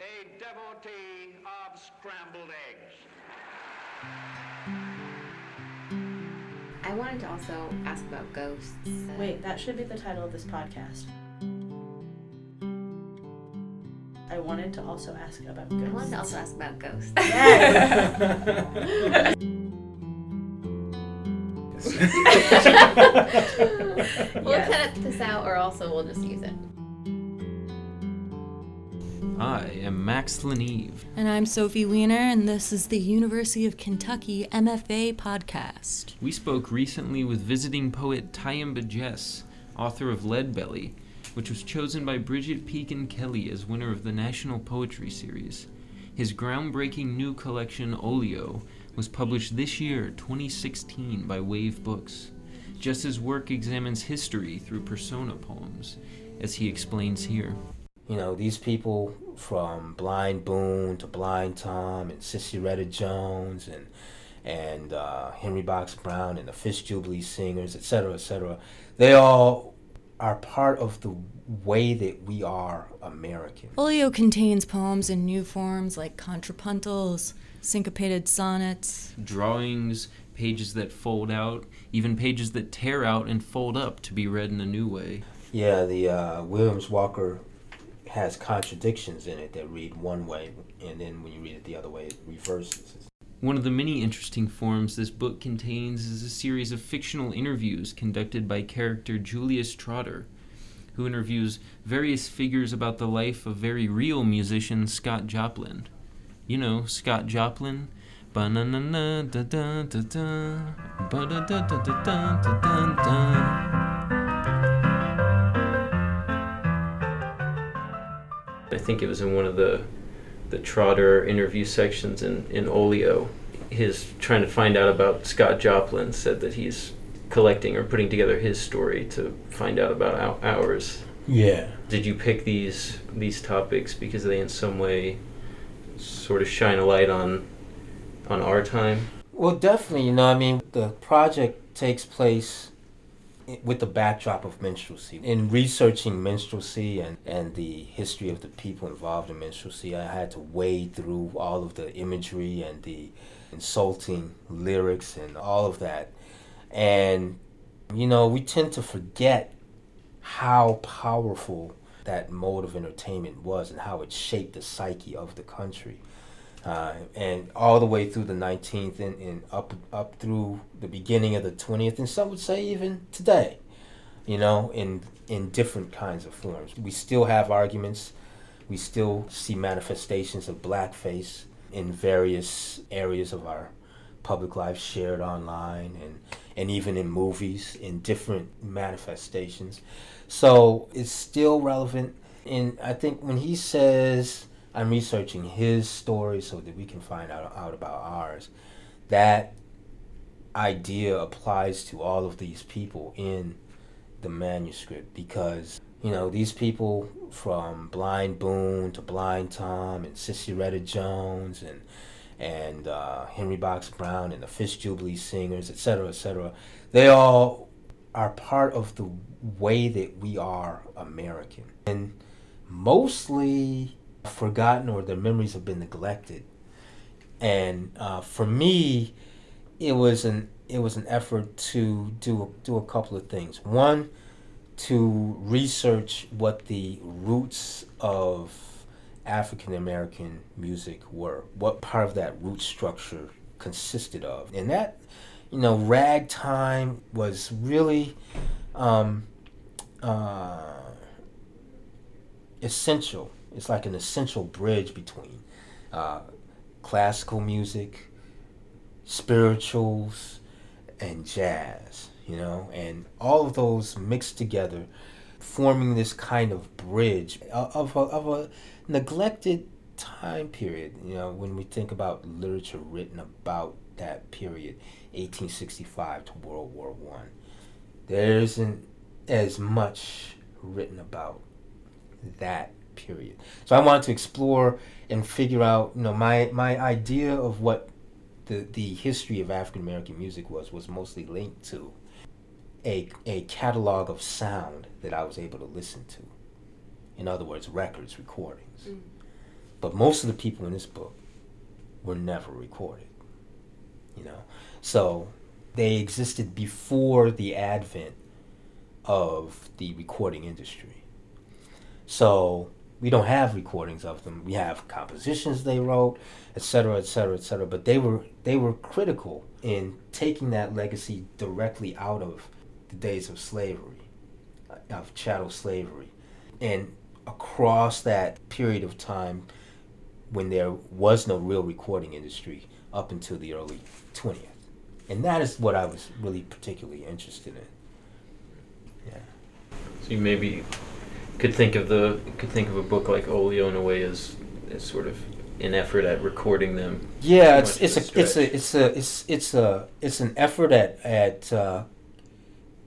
a devotee of scrambled eggs. I wanted to also ask about ghosts. Wait, that should be the title of this podcast. I wanted to also ask about ghosts. I wanted to also ask about ghosts. Yes. we'll Yes. cut this out, or also we'll just use it. I am Max Leneve. And I'm Sophie Weiner, and this is the University of Kentucky MFA podcast. We spoke recently with visiting poet Tyehimba Jess, author of Lead Belly, which was chosen by Brigit Pegeen Kelly as winner of the National Poetry Series. His groundbreaking new collection, Olio, was published this year, 2016, by Wave Books. Jess's work examines history through persona poems, as he explains here. You know, these people from Blind Boone to Blind Tom and Sissieretta Jones and and uh, Henry Box Brown and the Fisk Jubilee Singers, et cetera, et cetera, they all are part of the way that we are American. Olio contains poems in new forms like contrapuntals, syncopated sonnets. Drawings, pages that fold out, even pages that tear out and fold up to be read in a new way. Yeah, the uh, Williams Walker has contradictions in it that read one way, and then when you read it the other way, it reverses. One of the many interesting forms this book contains is a series of fictional interviews conducted by character Julius Trotter, who interviews various figures about the life of very real musician Scott Joplin. You know, Scott Joplin. Ba-na-na-na, da-da-da-da, ba-da-da-da-da-da-da-da. I think it was in one of the the Trotter interview sections in, in Olio. His trying to find out about Scott Joplin said that he's collecting or putting together his story to find out about ours. Yeah. Did you pick these these topics because they in some way sort of shine a light on on our time? Well, definitely, you know, I mean, the project takes place i- with the backdrop of minstrelsy. In researching minstrelsy and, and the history of the people involved in minstrelsy, I had to wade through all of the imagery and the insulting lyrics and all of that. And, you know, we tend to forget how powerful that mode of entertainment was and how it shaped the psyche of the country uh, and all the way through the 19th and, and up up through the beginning of the 20th, and some would say even today, you know, in in different kinds of forms. We still have arguments. We still see manifestations of blackface in various areas of our public life, shared online and and even in movies in different manifestations. So it's still relevant. And I think when he says I'm researching his story so that we can find out, out about ours. That idea applies to all of these people in the manuscript because, you know, these people from Blind Boone to Blind Tom and Sissieretta Jones and and uh, Henry Box Brown and the Fisk Jubilee Singers, et cetera, et cetera, they all are part of the way that we are American. And mostly forgotten or their memories have been neglected. And uh, for me, it was an it was an effort to do do a couple of things. One, to research what the roots of African American music were, what part of that root structure consisted of, and that, you know, ragtime was really um, uh, essential. It's like an essential bridge between uh, classical music, spirituals, and jazz, you know, and all of those mixed together, forming this kind of bridge of a, of a neglected time period. You know, when we think about literature written about that period, 1865 to World War One, there isn't as much written about that period. So I wanted to explore and figure out, you know, my my idea of what the the history of African American music was was mostly linked to a a catalog of sound that I was able to listen to. In other words, records, recordings. Mm. But most of the people in this book were never recorded. You know, so they existed before the advent of the recording industry. So we don't have recordings of them. We have compositions they wrote, etc., etc., etc. But they were they were critical in taking that legacy directly out of the days of slavery, uh, of chattel slavery, and across that period of time when there was no real recording industry up until the early 20th. And that is what I was really particularly interested in. Yeah. So you maybe could think of the could think of a book like Olio in a way as as sort of an effort at recording them. Yeah, it's it's of a it's a it's a it's it's a it's an effort at at uh,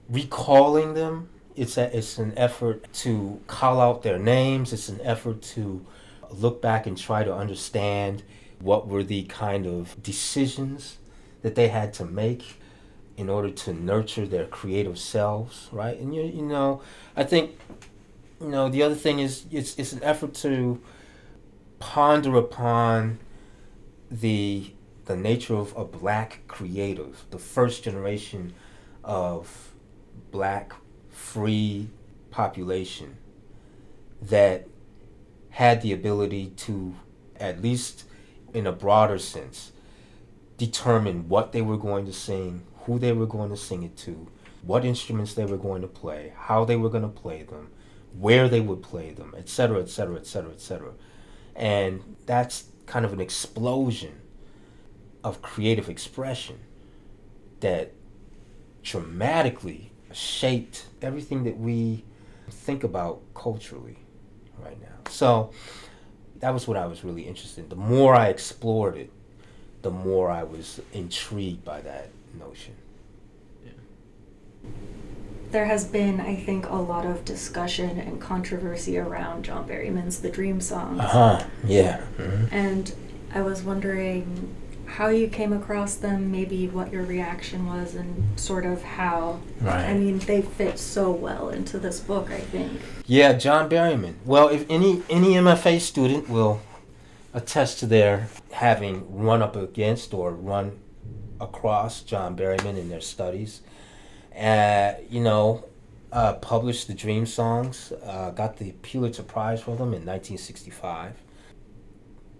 recalling them. It's a it's an effort to call out their names. It's an effort to look back and try to understand what were the kind of decisions that they had to make in order to nurture their creative selves, right? And you you know, I think you know the other thing is it's it's an effort to ponder upon the the nature of a black creative, the first generation of black free population that had the ability to, at least in a broader sense, determine what they were going to sing, who they were going to sing it to, what instruments they were going to play, how they were going to play them, where they would play them, etc., etc., etc., etc. And that's kind of an explosion of creative expression that dramatically shaped everything that we think about culturally right now. So that was what I was really interested in. The more I explored it, the more I was intrigued by that notion. There has been, I think, a lot of discussion and controversy around John Berryman's The Dream Songs. Uh huh. Yeah. Mhm. And I was wondering how you came across them, maybe what your reaction was, and sort of how. Right. I mean, they fit so well into this book, I think. Yeah, John Berryman. Well, if any any MFA student will attest to their having run up against or run across John Berryman in their studies, you know, uh, published the Dream Songs, uh, got the Pulitzer Prize for them in 1965,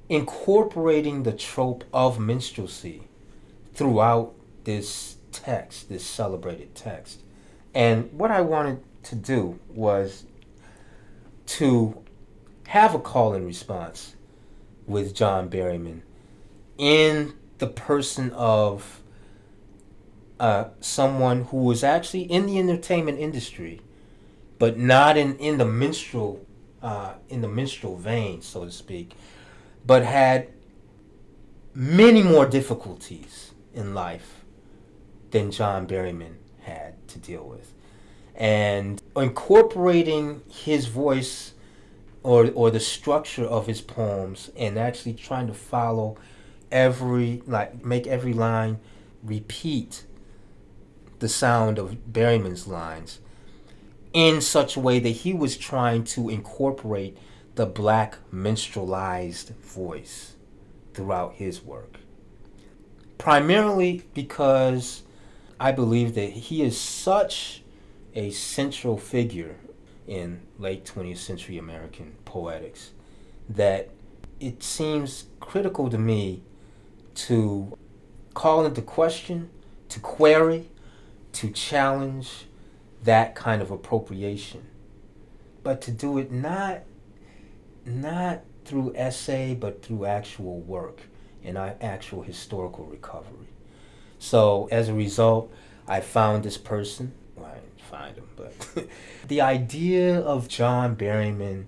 incorporating the trope of minstrelsy throughout this text, this celebrated text. And what I wanted to do was to have a call and response with John Berryman in the person of uh, someone who was actually in the entertainment industry, but not in, in the minstrel uh, in the minstrel vein, so to speak, but had many more difficulties in life than John Berryman had to deal with. And incorporating his voice or or the structure of his poems and actually trying to follow every like make every line repeat the sound of Berryman's lines in such a way that he was trying to incorporate the black minstrelized voice throughout his work. Primarily because I believe that he is such a central figure in late 20th century American poetics that it seems critical to me to call into question, to query, to challenge that kind of appropriation. But to do it not not through essay but through actual work and actual historical recovery. So as a result, I found this person. Well, I didn't find him, but the idea of John Berryman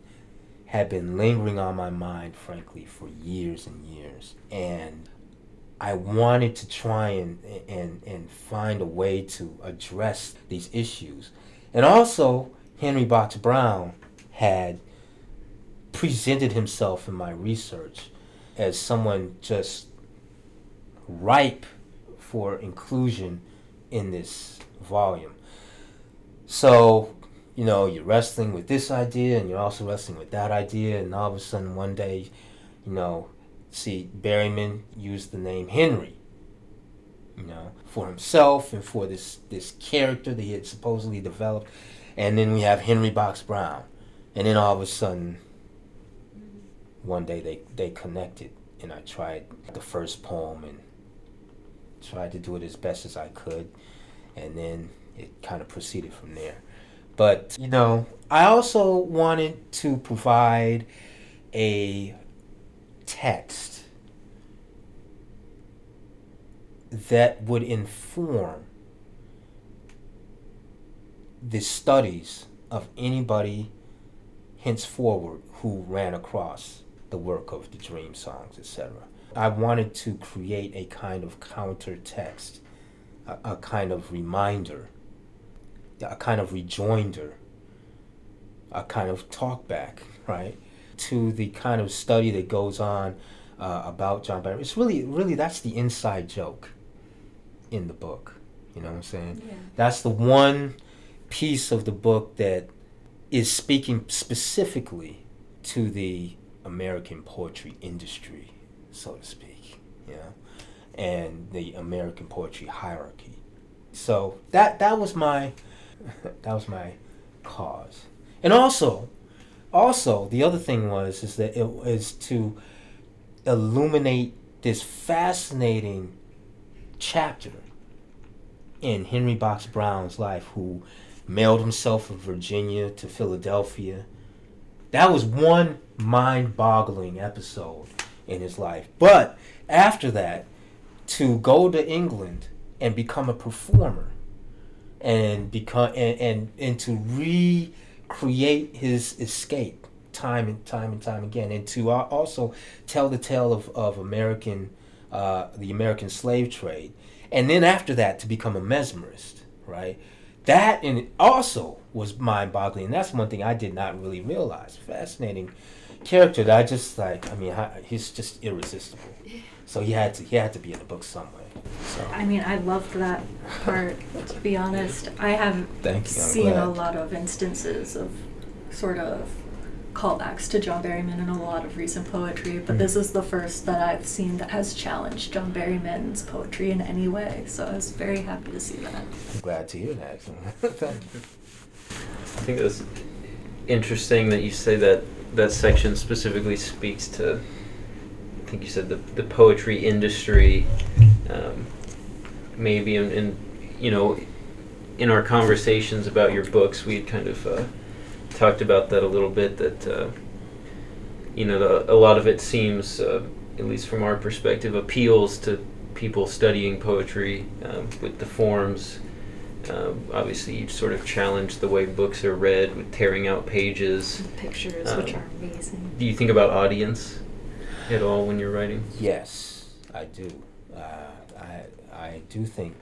had been lingering on my mind, frankly, for years and years, and I wanted to try and and and find a way to address these issues, and also Henry Box Brown had presented himself in my research as someone just ripe for inclusion in this volume. So, you know, you're wrestling with this idea and you're also wrestling with that idea, and all of a sudden one day you know, see, Berryman used the name Henry, you know, for himself and for this this character that he had supposedly developed, and then we have Henry Box Brown, and then all of a sudden, one day they they connected, and I tried the first poem and tried to do it as best as I could, and then it kind of proceeded from there. But you know, I also wanted to provide a text that would inform the studies of anybody henceforward who ran across the work of the dream songs, etc. I wanted to create a kind of counter text, a, a kind of reminder, a kind of rejoinder, a kind of talkback, right, to the kind of study that goes on uh, about John Barry. It's really, really, that's the inside joke in the book. You know what I'm saying? Yeah. That's the one piece of the book that is speaking specifically to the American poetry industry, so to speak, you know, and the American poetry hierarchy. So that that was my that was my cause, and also, also the other thing was is that it was to illuminate this fascinating chapter in Henry Box Brown's life, who mailed himself from Virginia to Philadelphia. That was one mind boggling episode in his life. But after that, to go to England and become a performer and become and, and, and to recreate his escape time and time and time again and to uh, also tell the tale of, of American uh, the American slave trade and then after that to become a mesmerist right? That and also was mind-boggling and that's one thing i did not really realize. Fascinating character that i just like i mean he's just irresistible so he had to he had to be in the book some way so I mean, I loved that part. to be honest, I have Thank you, I'm seen a lot of instances of sort of callbacks to John Berryman in a lot of recent poetry, but Mm. this is the first that I've seen that has challenged John Berryman's poetry in any way. So I was very happy to see that. i'm glad to hear that Thank you. I think it was interesting that you say that that section specifically speaks to. I think you said the the poetry industry, um, maybe in, in you know, in our conversations about your books, we had kind of uh, talked about that a little bit. That uh, you know, the, a lot of it seems, uh, at least from our perspective, appeals to people studying poetry um, with the forms. Um, obviously, you sort of challenge the way books are read with tearing out pages. Pictures, Um, which are amazing. Do you think about audience at all when you're writing? Yes, I do. Uh, I I do think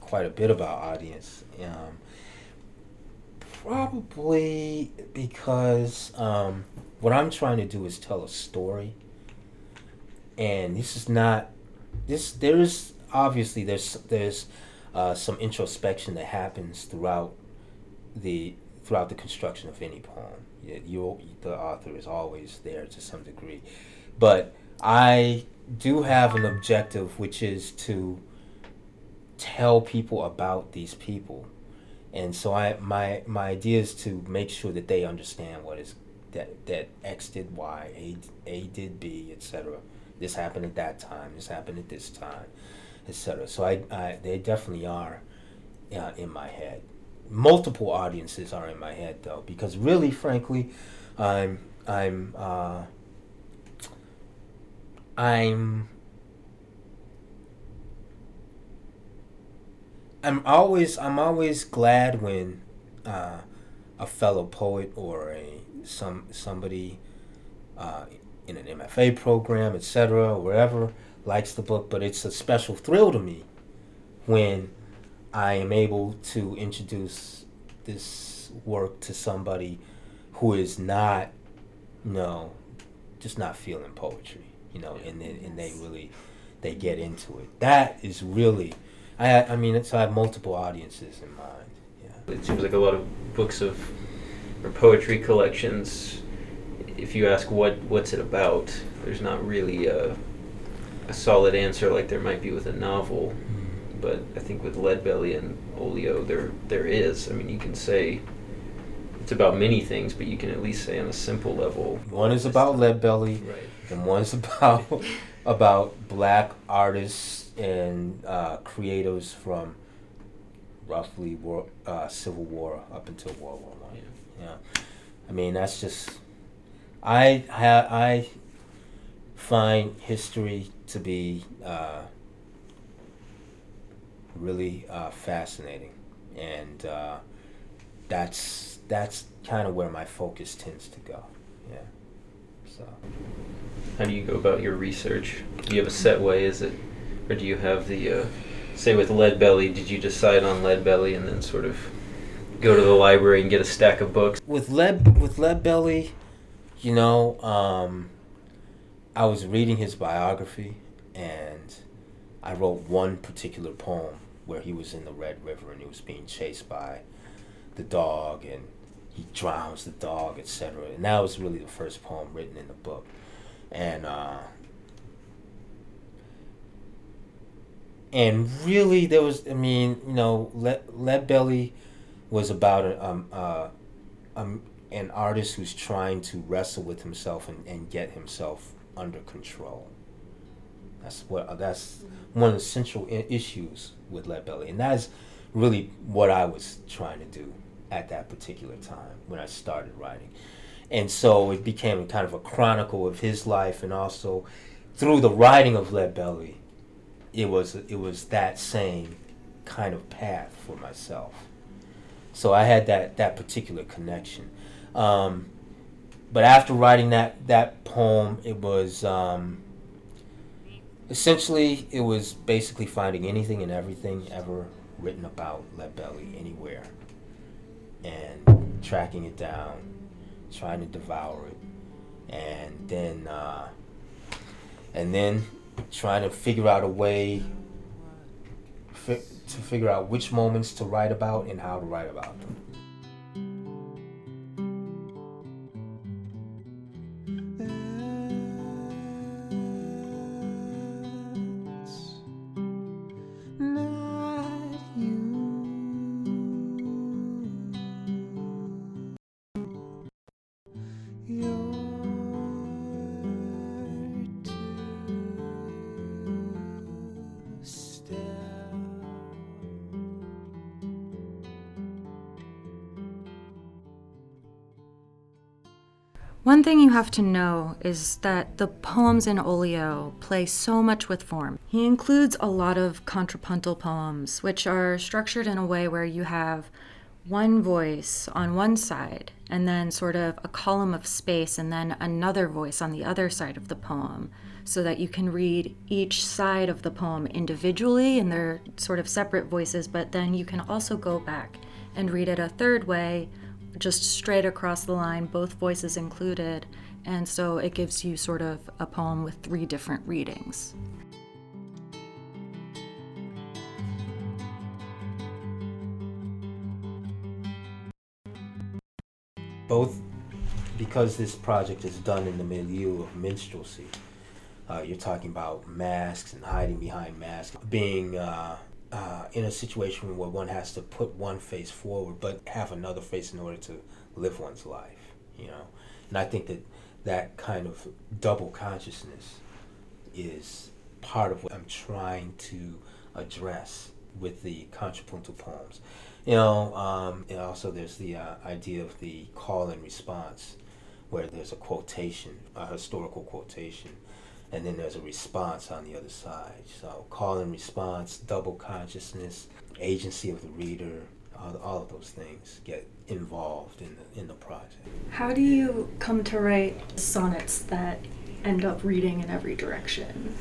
quite a bit about audience. Um, probably because um, what I'm trying to do is tell a story, and this is not this. There's obviously there's there's uh, some introspection that happens throughout the throughout the construction of any poem. You, you the author is always there to some degree, but I do have an objective, which is to tell people about these people, and so I my my idea is to make sure that they understand what is that that X did Y, A A did B, etc. This happened at that time. This happened at this time, etc. So I, I they definitely are uh, in my head. Multiple audiences are in my head though, because really, frankly, I'm I'm uh, I'm I'm always I'm always glad when uh, a fellow poet or a some somebody uh, in an MFA program, etc., wherever likes the book. But it's a special thrill to me when I am able to introduce this work to somebody who is not, you know, just not feeling poetry, you know, and then and they really they get into it. That is really, I I mean, so I have multiple audiences in mind. Yeah. It seems like a lot of books of or poetry collections if you ask what what's it about, there's not really a, a solid answer like there might be with a novel. Mm-hmm. But I think with Leadbelly and Olio, there there is. I mean, you can say it's about many things, but you can at least say on a simple level. One is about Leadbelly, Right. And one's about about black artists and uh, creators from roughly war, uh, Civil War up until World War One. Yeah. Yeah, I mean that's just I ha- I find history to be uh, really uh, fascinating, and uh, that's that's kind of where my focus tends to go. Yeah. So. How do you go about your research? Do you have a set way? Is it, or do you have the, uh, say with Leadbelly, did you decide on Leadbelly and then sort of go to the library and get a stack of books? with lead with lead belly you know um, i was reading his biography and i wrote one particular poem where he was in the red river and he was being chased by the dog and he drowns the dog etc and that was really the first poem written in the book. And uh, and really there was i mean you know lead, lead belly was about a, um, uh, um, an artist who's trying to wrestle with himself and, and get himself under control. That's what that's one of the central issues with Lead Belly, and that's really what I was trying to do at that particular time when I started writing. And so it became kind of a chronicle of his life, and also through the writing of Lead Belly, it was it was that same kind of path for myself. So I had that that particular connection. Um, but after writing that that poem, it was um, essentially it was basically finding anything and everything ever written about Lead Belly anywhere, and tracking it down, trying to devour it, and then uh, and then trying to figure out a way fi- to figure out which moments to write about and how to write about them. One thing you have to know is that the poems in Olio play so much with form. He includes a lot of contrapuntal poems, which are structured in a way where you have one voice on one side, and then sort of a column of space, and then another voice on the other side of the poem, so that you can read each side of the poem individually and they're sort of separate voices, but then you can also go back and read it a third way just straight across the line, both voices included, and so it gives you sort of a poem with three different readings. both because this project is done in the milieu of minstrelsy. Uh, you're talking about masks and hiding behind masks, being uh, uh, in a situation where one has to put one face forward but have another face in order to live one's life. You know, and I think that that kind of double consciousness is part of what I'm trying to address with the contrapuntal poems. You know, um, and also there's the uh, idea of the call and response, where there's a quotation, a historical quotation, and then there's a response on the other side. So call and response, double consciousness, agency of the reader, all, all of those things get involved in the in the project. How do you come to write sonnets that end up reading in every direction?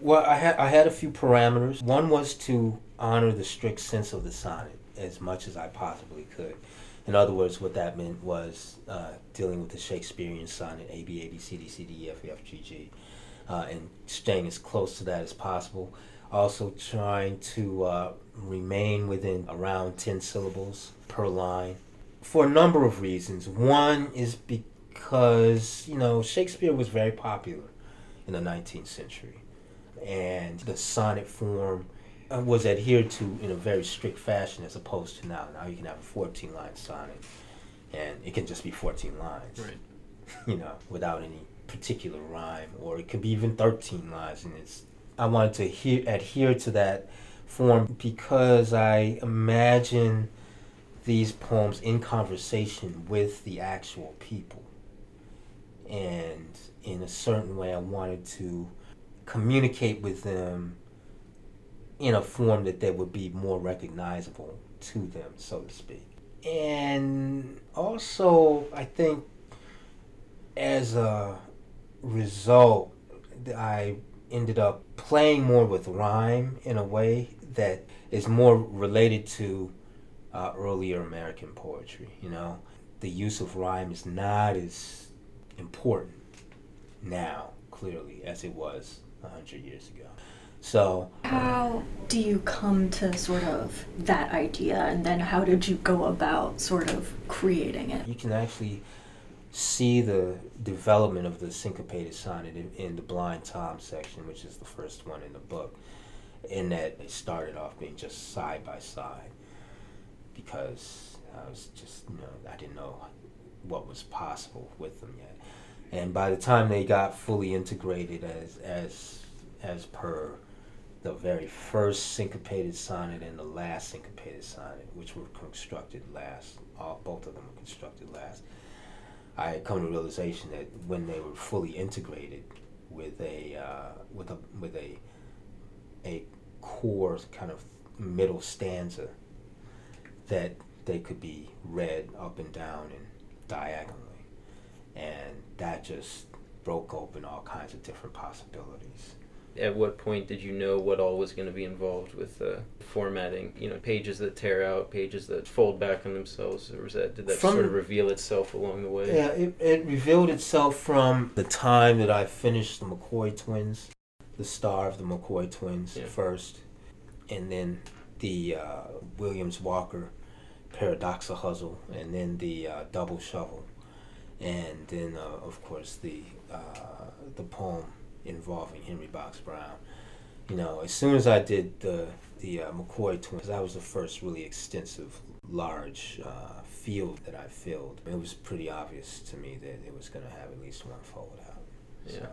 Well, I had I had a few parameters. One was to honor the strict sense of the sonnet as much as I possibly could. In other words, what that meant was uh, dealing with the Shakespearean sonnet A B A B C D C D E F E F G G, uh, and staying as close to that as possible. Also, trying to uh, remain within around ten syllables per line, for a number of reasons. One is because, you know, Shakespeare was very popular in the 19th century. And the sonnet form uh, was adhered to in a very strict fashion as opposed to now. Now you can have a 14 line sonnet and it can just be 14 lines. Right. You know, without any particular rhyme, or it could be even 13 lines. And it's, I wanted to he- adhere to that form because I imagine these poems in conversation with the actual people. And in a certain way, I wanted to communicate with them in a form that they would be more recognizable to them, so to speak. And also, I think as a result, I ended up playing more with rhyme in a way that is more related to uh, earlier American poetry. You know, the use of rhyme is not as important now, clearly, as it was a hundred years ago. So, How do you come to sort of that idea, and then how did you go about sort of creating it? you can actually see the development of the syncopated sonnet in, in the blind tom section which is the first one in the book in that it started off being just side by side because i was just you know i didn't know what was possible with them yet. And by the time they got fully integrated as as as per the very first syncopated sonnet and the last syncopated sonnet which were constructed last all both of them were constructed last I had come to the realization that when they were fully integrated with a uh, with a with a a core kind of middle stanza, that they could be read up and down and diagonally, and that just broke open all kinds of different possibilities. At what point did you know what all was going to be involved with uh, formatting? You know, pages that tear out, pages that fold back on themselves, or was that did that From- sort of reveal itself along the way? Yeah, it, it revealed itself from the time that I finished the McCoy twins, the star of the McCoy twins Yeah. first, and then the uh, Williams Walker Paradoxa Huzzle, and then the uh, Double Shovel, and then uh, of course the uh, the poem involving Henry Box Brown. You know, as soon as I did the the uh, McCoy twins, that was the first really extensive, large uh, field that I filled. It was pretty obvious to me that it was going to have at least one fold out. Yeah. So,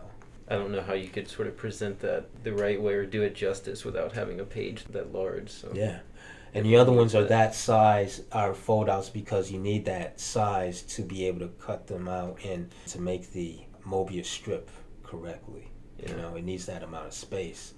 I don't know how you could sort of present that the right way or do it justice without having a page that large. So yeah. And the other ones are that size, are fold outs because you need that size to be able to cut them out and to make the Mobius strip correctly. Yeah. You know, it needs that amount of space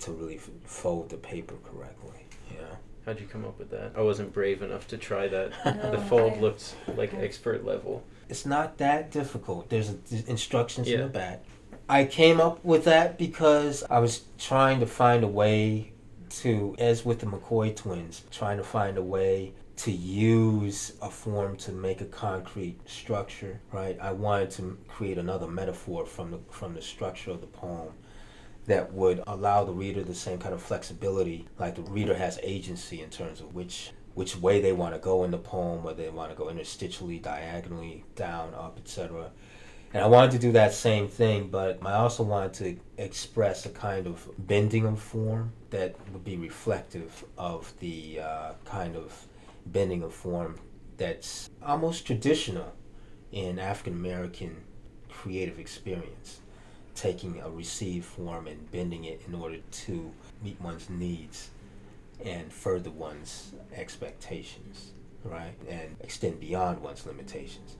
to really f- fold the paper correctly. You know. How'd you come up with that? I wasn't brave enough to try that. No, the fold I- looked like expert level. It's not that difficult. There's, a, there's instructions in the back. I came up with that because I was trying to find a way to, as with the McCoy twins, trying to find a way to use a form to make a concrete structure. Right. I wanted to create another metaphor from the from the structure of the poem that would allow the reader the same kind of flexibility, like the reader has agency in terms of which which way they want to go in the poem, whether they want to go interstitially, diagonally, down, up, etc. And I wanted to do that same thing, but I also wanted to express a kind of bending of form that would be reflective of the uh, kind of bending of form that's almost traditional in African American creative experience, taking a received form and bending it in order to meet one's needs and further one's expectations, right? And extend beyond one's limitations.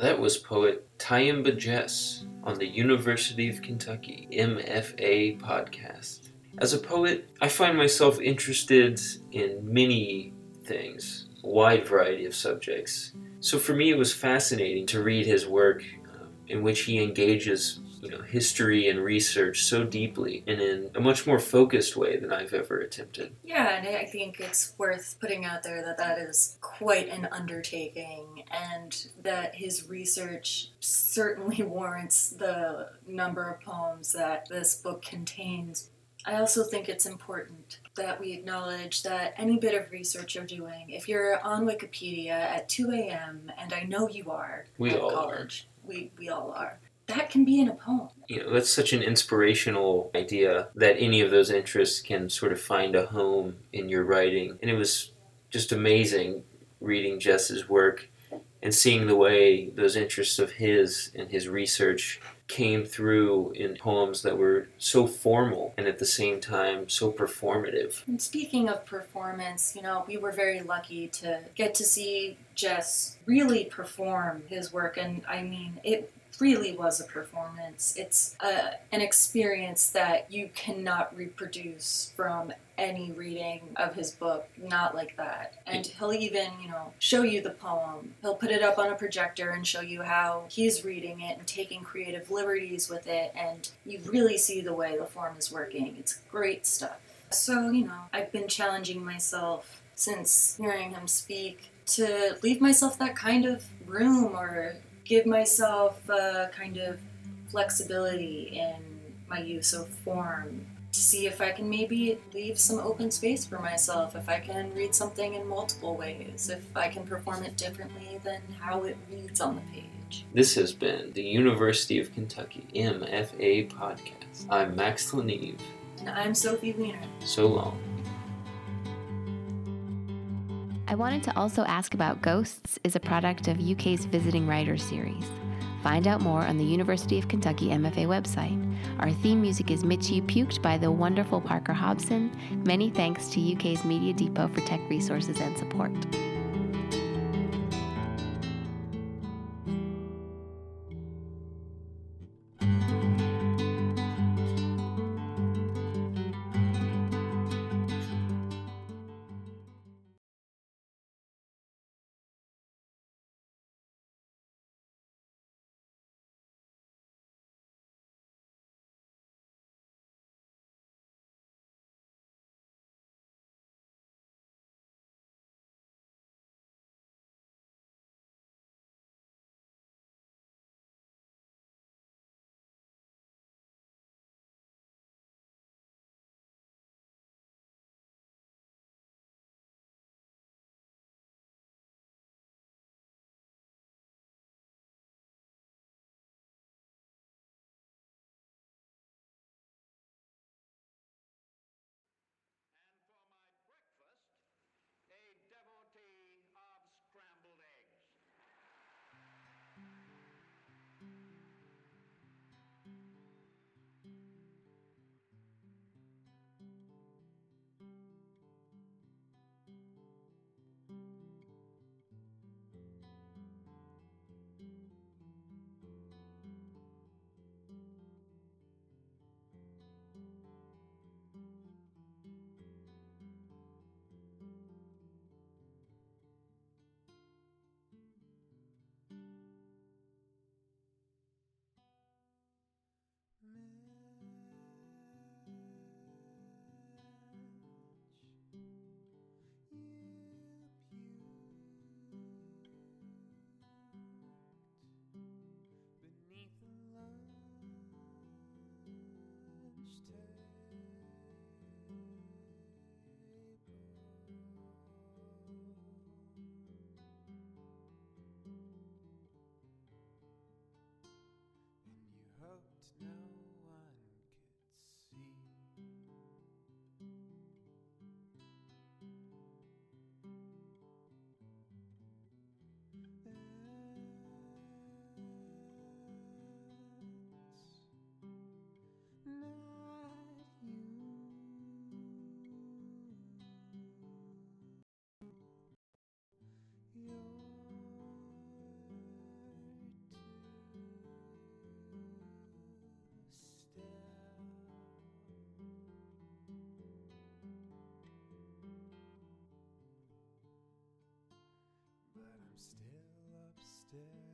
That was poet Tyehimba Jess on the University of Kentucky MFA podcast. As a poet, I find myself interested in many things, a wide variety of subjects. So for me, it was fascinating to read his work, um, in which he engages history and research so deeply and in a much more focused way than I've ever attempted. Yeah, and I think it's worth putting out there that that is quite an undertaking and that his research certainly warrants the number of poems that this book contains. I also think it's important that we acknowledge that any bit of research you're doing, if you're on Wikipedia at 2 a.m., and I know you are We at all college, we, we all are, that can be in a poem. You know, that's such an inspirational idea that any of those interests can sort of find a home in your writing. And it was just amazing reading Jess's work and seeing the way those interests of his and his research came through in poems that were so formal and at the same time so performative. And speaking of performance, you know, we were very lucky to get to see Jess really perform his work. And I mean, it really was a performance. It's a, an experience that you cannot reproduce from any reading of his book, not like that. And he'll even, you know, show you the poem. He'll put it up on a projector and show you how he's reading it and taking creative liberties with it. And you really see the way the form is working. It's great stuff. So, you know, I've been challenging myself since hearing him speak to leave myself that kind of room or give myself a kind of flexibility in my use of form to see if I can maybe leave some open space for myself, if I can read something in multiple ways, if I can perform it differently than how it reads on the page. This has been the University of Kentucky MFA podcast. I'm Max Leneve. And I'm Sophie Wiener. So long. I wanted to also ask about Ghosts is a product of UK's Visiting Writers series. Find out more on the University of Kentucky MFA website. Our theme music is Mitch You Puked by the wonderful Parker Hobson. Many thanks to UK's Media Depot for tech resources and support. Upstairs.